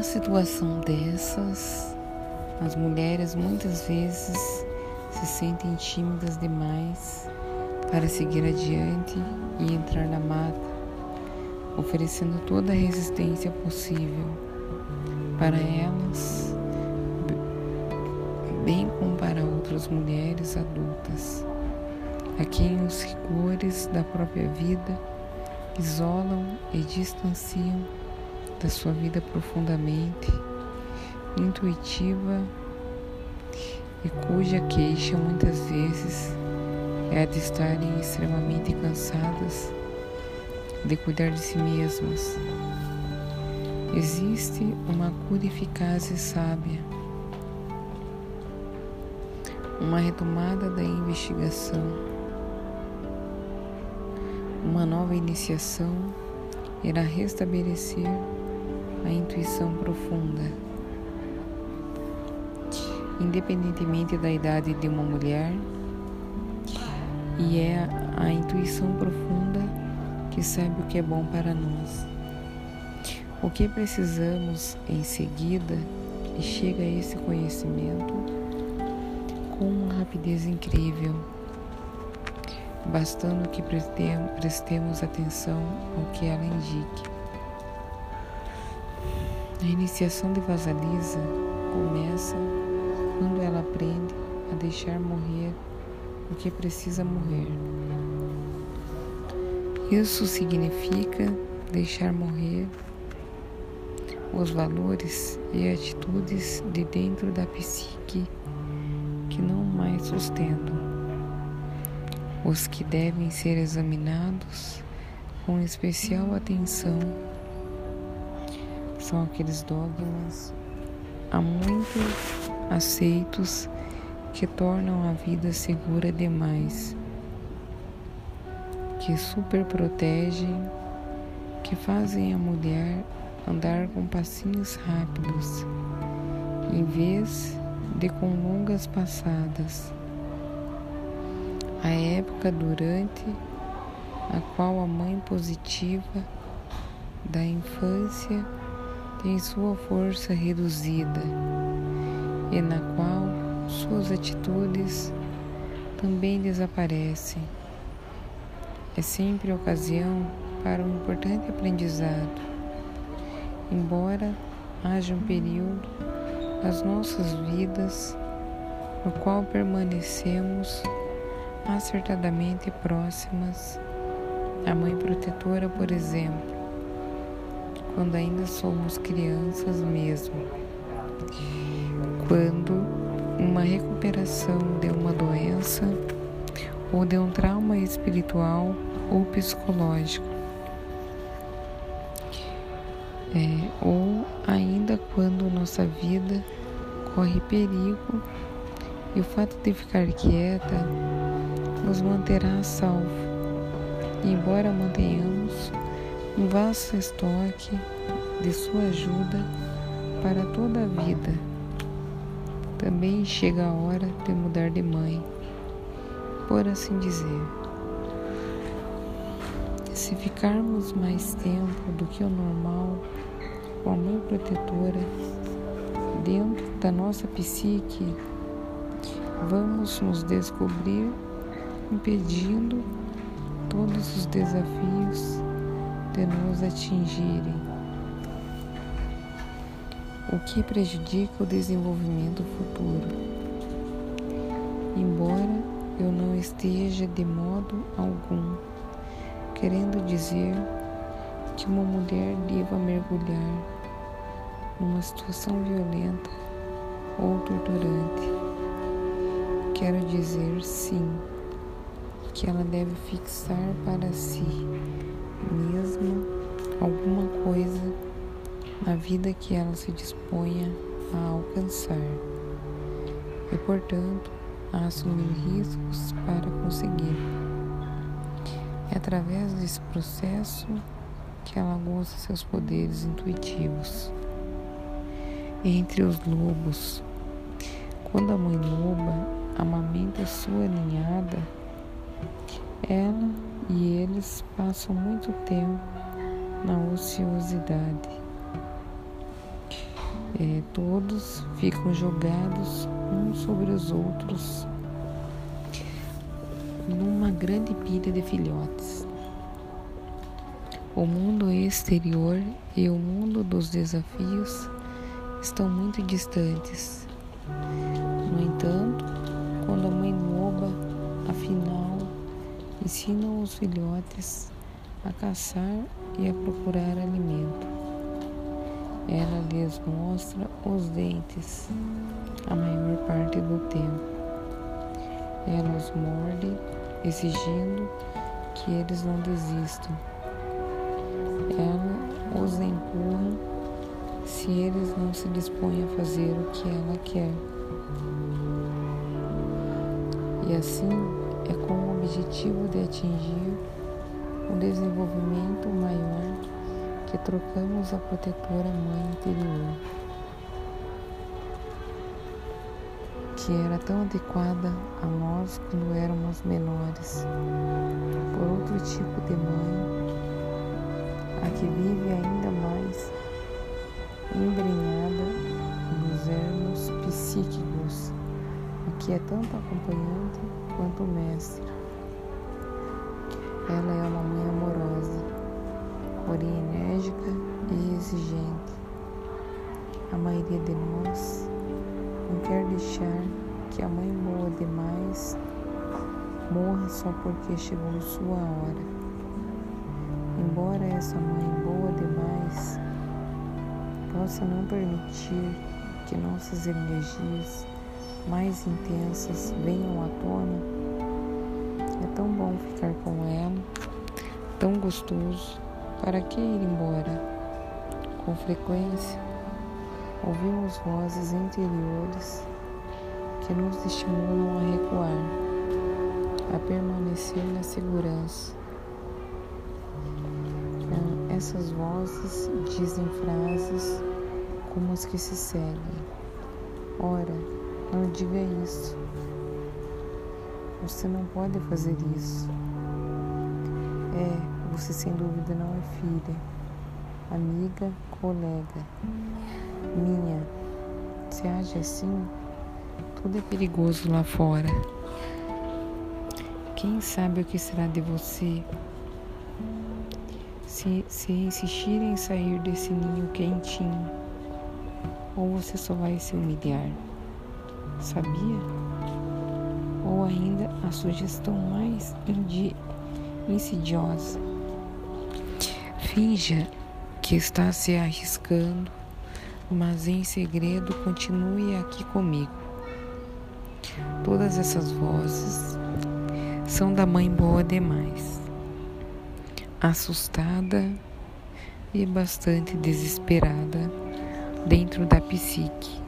Numa situação dessas, as mulheres muitas vezes se sentem tímidas demais para seguir adiante e entrar na mata, oferecendo toda a resistência possível para elas, bem como para outras mulheres adultas, a quem os rigores da própria vida isolam e distanciam da sua vida profundamente intuitiva e cuja queixa muitas vezes é a de estarem extremamente cansadas de cuidar de si mesmas. Existe uma cura eficaz e sábia, uma retomada da investigação, uma nova iniciação irá restabelecer a intuição profunda. Independentemente da idade de uma mulher, e é a intuição profunda que sabe o que é bom para nós. O que precisamos em seguida e chega a esse conhecimento com uma rapidez incrível, bastando que prestemos atenção ao que ela indique. A iniciação de Vasalisa começa quando ela aprende a deixar morrer o que precisa morrer. Isso significa deixar morrer os valores e atitudes de dentro da psique que não mais sustentam, os que devem ser examinados com especial atenção são aqueles dogmas há muito aceitos que tornam a vida segura demais, que superprotegem, que fazem a mulher andar com passinhos rápidos, em vez de com longas passadas. A época durante a qual a mãe positiva da infância tem sua força reduzida e na qual suas atitudes também desaparecem. É sempre ocasião para um importante aprendizado, embora haja um período das nossas vidas no qual permanecemos acertadamente próximas à Mãe Protetora, por exemplo quando ainda somos crianças mesmo. Quando uma recuperação de uma doença ou de um trauma espiritual ou psicológico. É, ou ainda quando nossa vida corre perigo e o fato de ficar quieta nos manterá a salvo. Embora mantenhamos um vasto estoque de sua ajuda para toda a vida. Também chega a hora de mudar de mãe, por assim dizer. Se ficarmos mais tempo do que o normal com a mãe protetora dentro da nossa psique, vamos nos descobrir impedindo todos os desafios de nos atingirem, o que prejudica o desenvolvimento futuro. Embora eu não esteja de modo algum querendo dizer que uma mulher deva mergulhar numa situação violenta ou torturante. Quero dizer sim que ela deve fixar para si mesmo alguma coisa na vida que ela se disponha a alcançar e, portanto, a assumir riscos para conseguir. É através desse processo que ela goza seus poderes intuitivos. Entre os lobos, quando a mãe loba amamenta sua ninhada, ela e eles passam muito tempo na ociosidade. é, todos ficam jogados uns sobre os outros numa grande pilha de filhotes. O mundo exterior e o mundo dos desafios estão muito distantes. No entanto, quando a mãe loba, afinal, ensina os filhotes a caçar e a procurar alimento. Ela lhes mostra os dentes a maior parte do tempo. Ela os morde, exigindo que eles não desistam. Ela os empurra se eles não se dispõem a fazer o que ela quer. E assim é com o objetivo de atingir um desenvolvimento maior que trocamos a protetora mãe interior, que era tão adequada a nós quando éramos menores, por outro tipo de mãe, a que vive ainda mais embrenhada nos ermos psíquicos, a que é tanto acompanhante quanto mestre. Ela é uma mãe amorosa, porém enérgica e exigente. A maioria de nós não quer deixar que a mãe boa demais morra só porque chegou sua hora. Embora essa mãe boa demais possa não permitir que nossas energias mais intensas venham à tona, é tão bom ficar com ela, tão gostoso. Para que ir embora? Com frequência, ouvimos vozes interiores que nos estimulam a recuar, a permanecer na segurança. Essas vozes dizem frases como as que se seguem. Ora, não diga isso. Você não pode fazer isso. É, você sem dúvida não é filha, amiga, colega. Minha, se age assim, tudo é perigoso lá fora. Quem sabe o que será de você se, se insistir em sair desse ninho quentinho? Ou você só vai se humilhar? Sabia? ou ainda a sugestão mais insidiosa. Finja que está se arriscando, mas em segredo continue aqui comigo. Todas essas vozes são da mãe boa demais, assustada e bastante desesperada dentro da psique.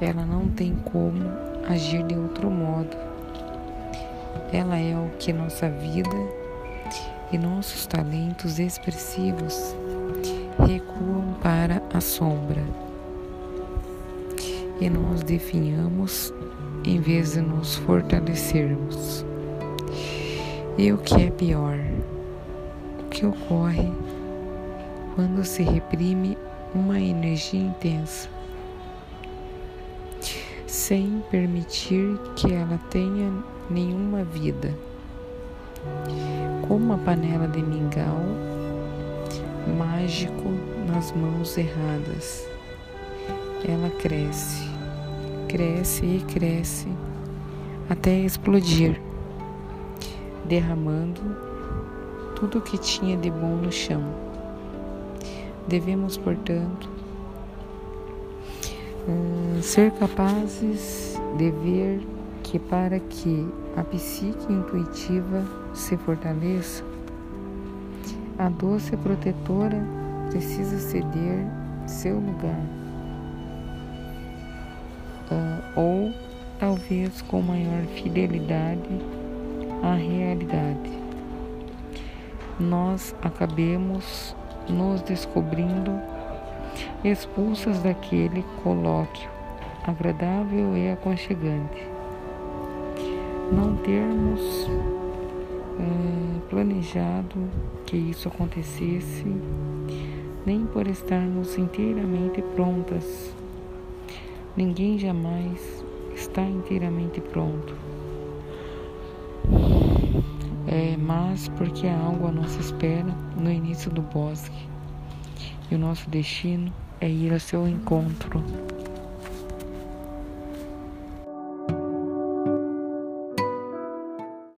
Ela não tem como agir de outro modo. Ela é o que nossa vida e nossos talentos expressivos recuam para a sombra e nós definhamos em vez de nos fortalecermos. E o que é pior? O que ocorre quando se reprime uma energia intensa? Sem permitir que ela tenha nenhuma vida. Como uma panela de mingau mágico nas mãos erradas. Ela cresce, cresce e cresce até explodir, derramando tudo o que tinha de bom no chão. Devemos, portanto, Hum, ser capazes de ver que para que a psique intuitiva se fortaleça, a doce protetora precisa ceder seu lugar. Uh, ou talvez com maior fidelidade à realidade. Nós acabemos nos descobrindo expulsas daquele colóquio agradável e aconchegante. Não termos é, planejado que isso acontecesse nem por estarmos inteiramente prontas. Ninguém jamais está inteiramente pronto. É, mas porque há algo à nossa espera no início do bosque. E o nosso destino é ir a seu encontro.